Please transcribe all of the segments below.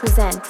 11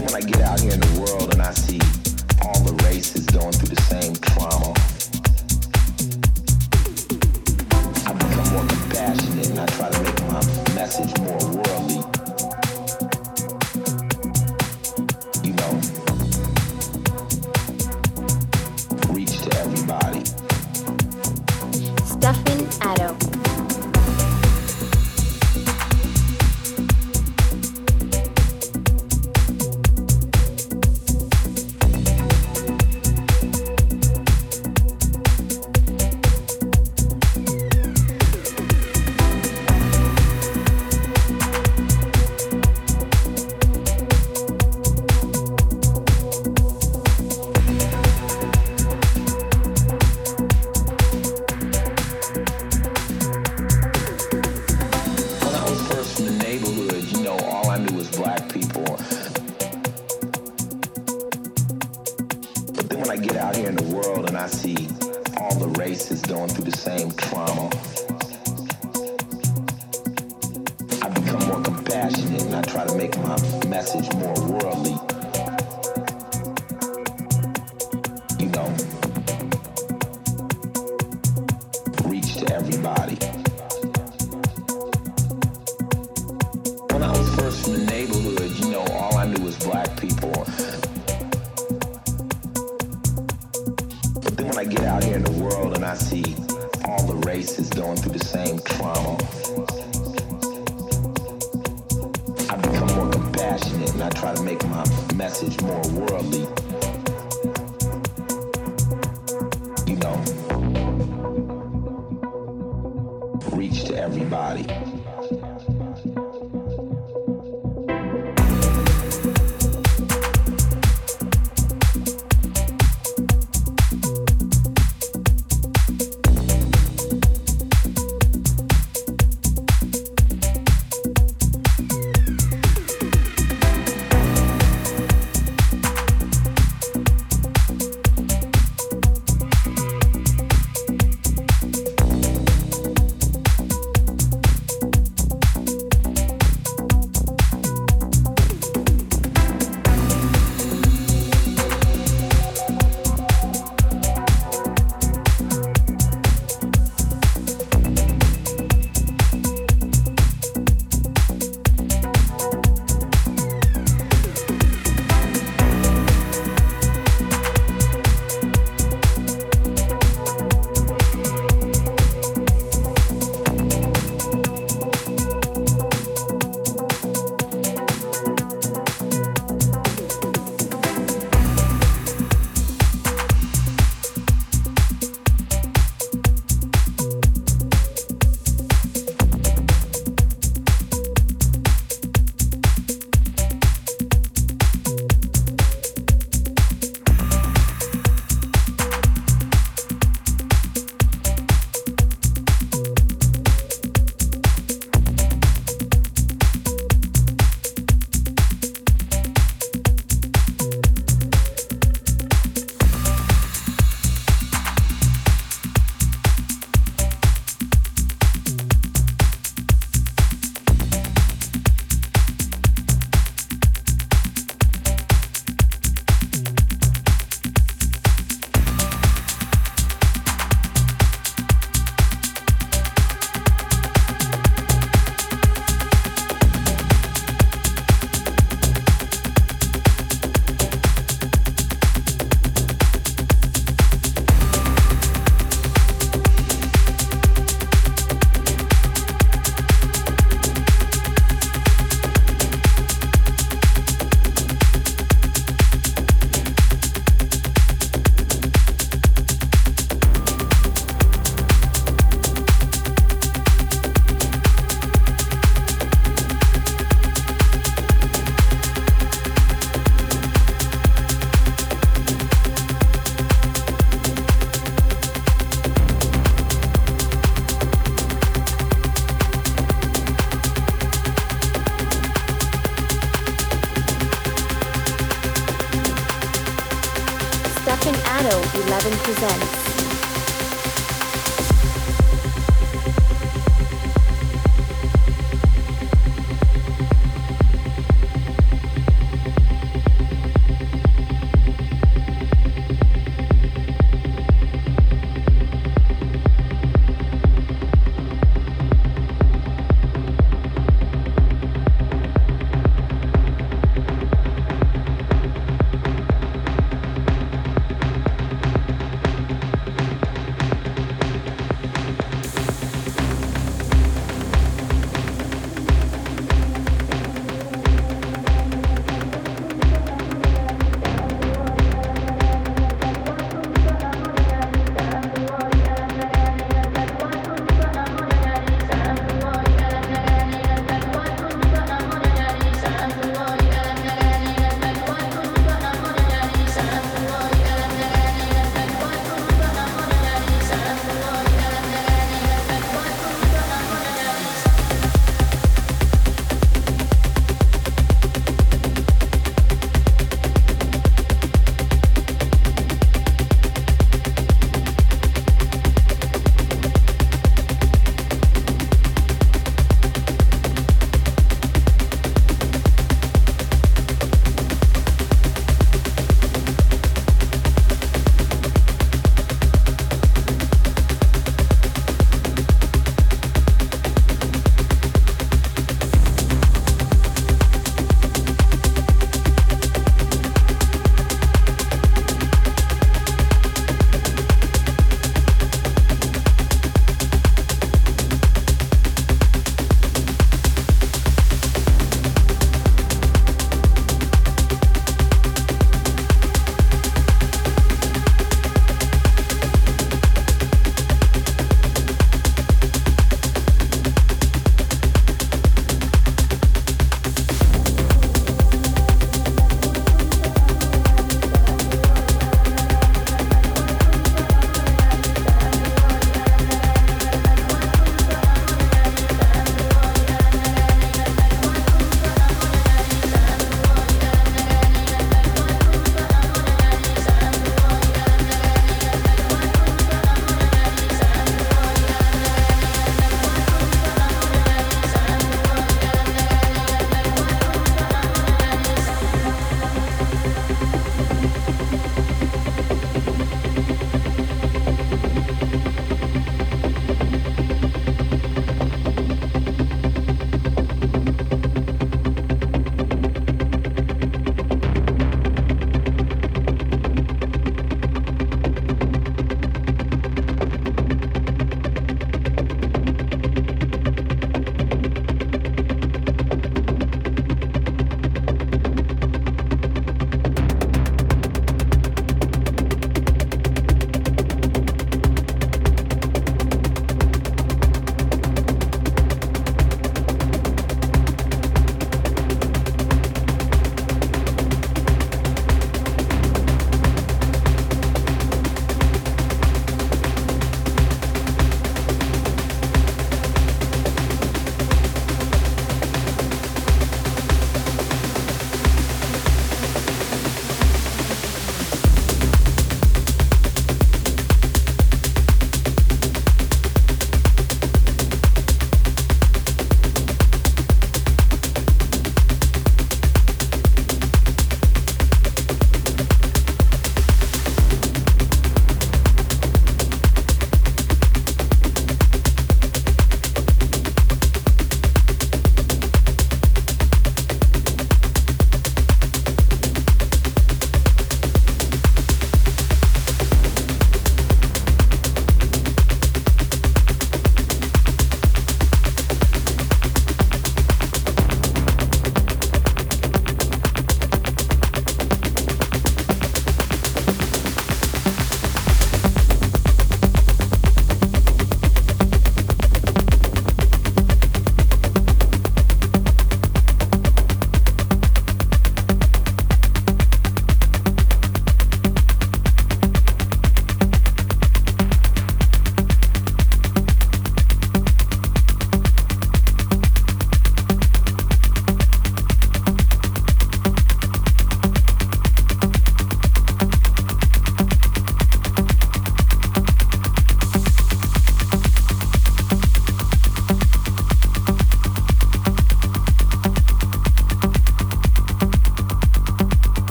when I get out here in the world and I see all the races going through the same trauma, I become more compassionate and I try to make my message more worldly.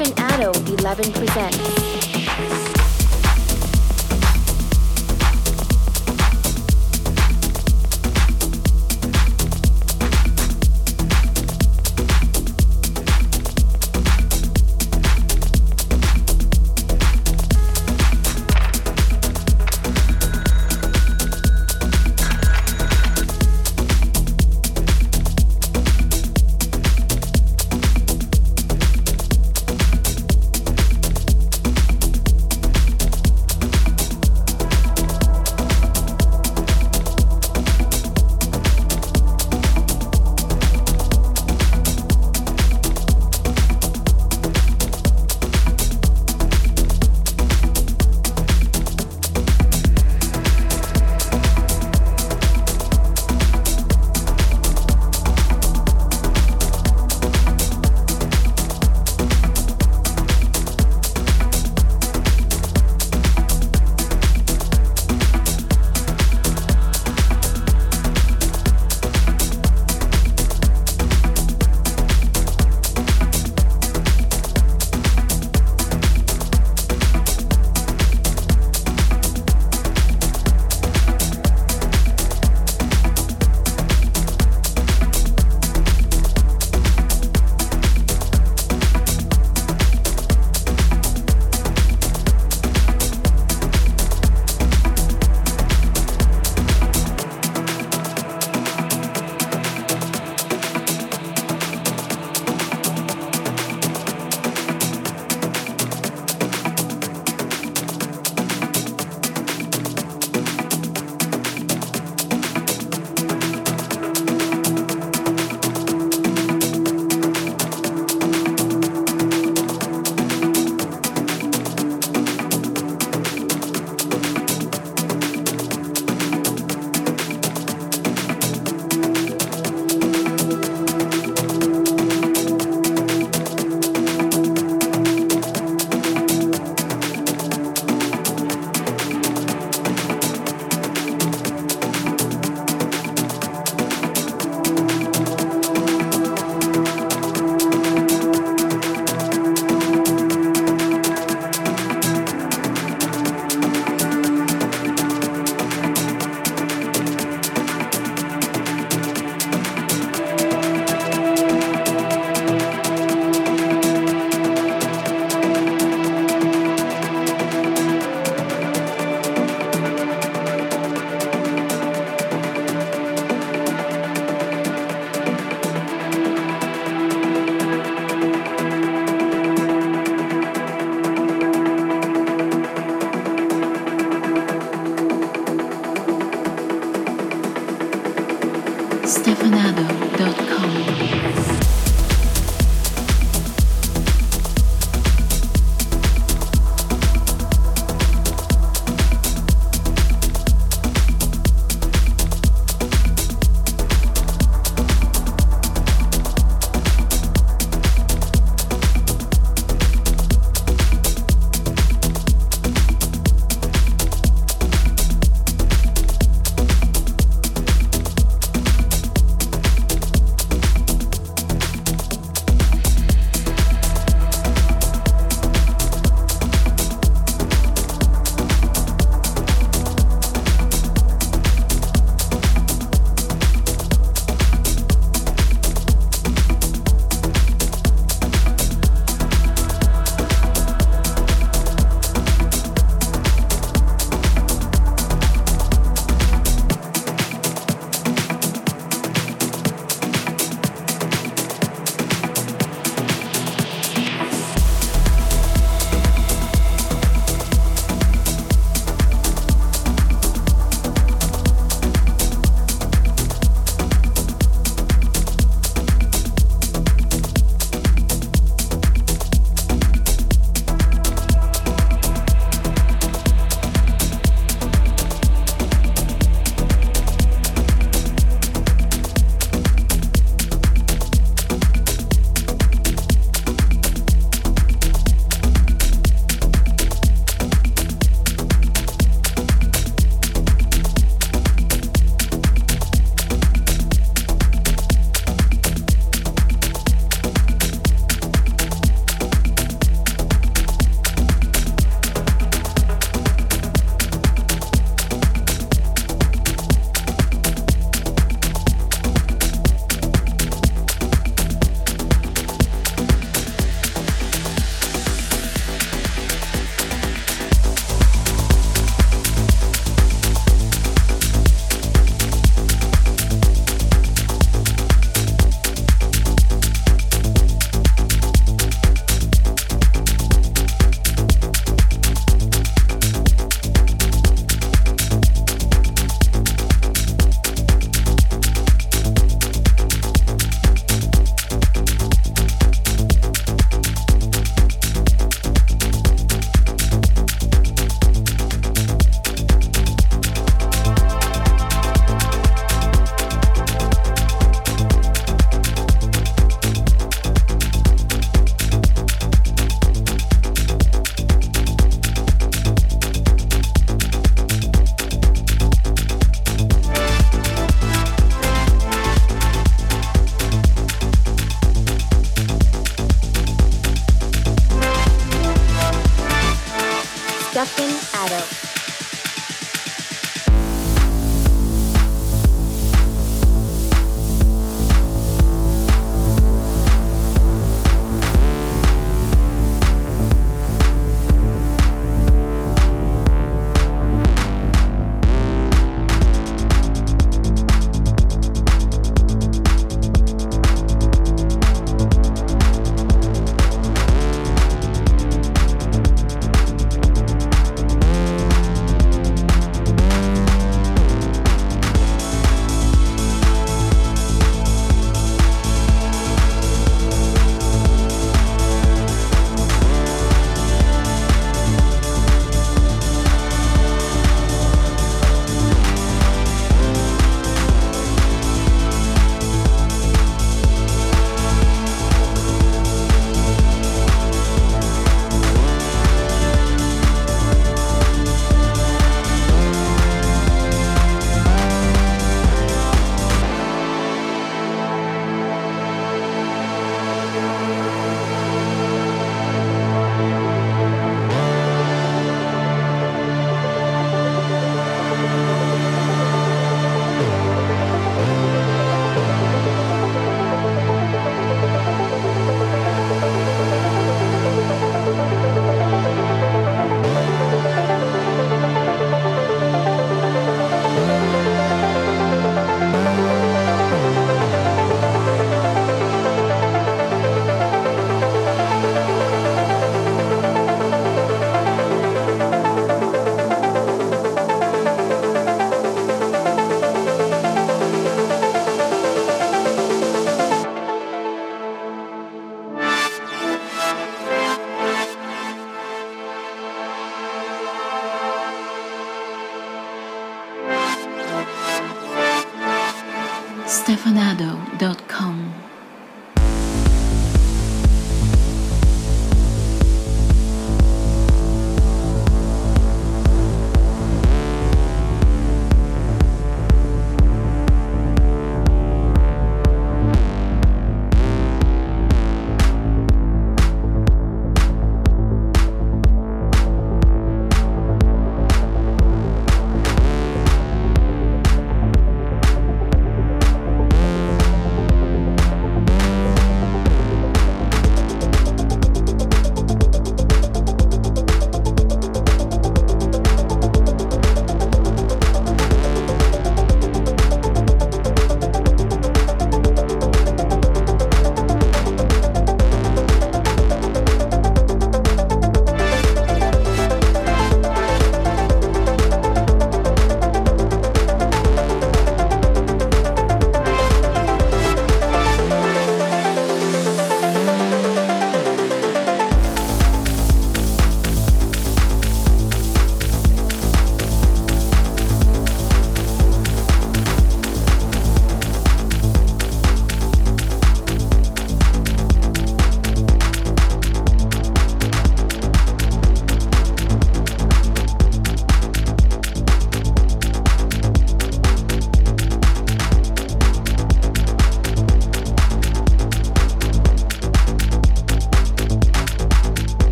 Griffin Addo 11 presents.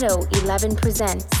Addo 11 presents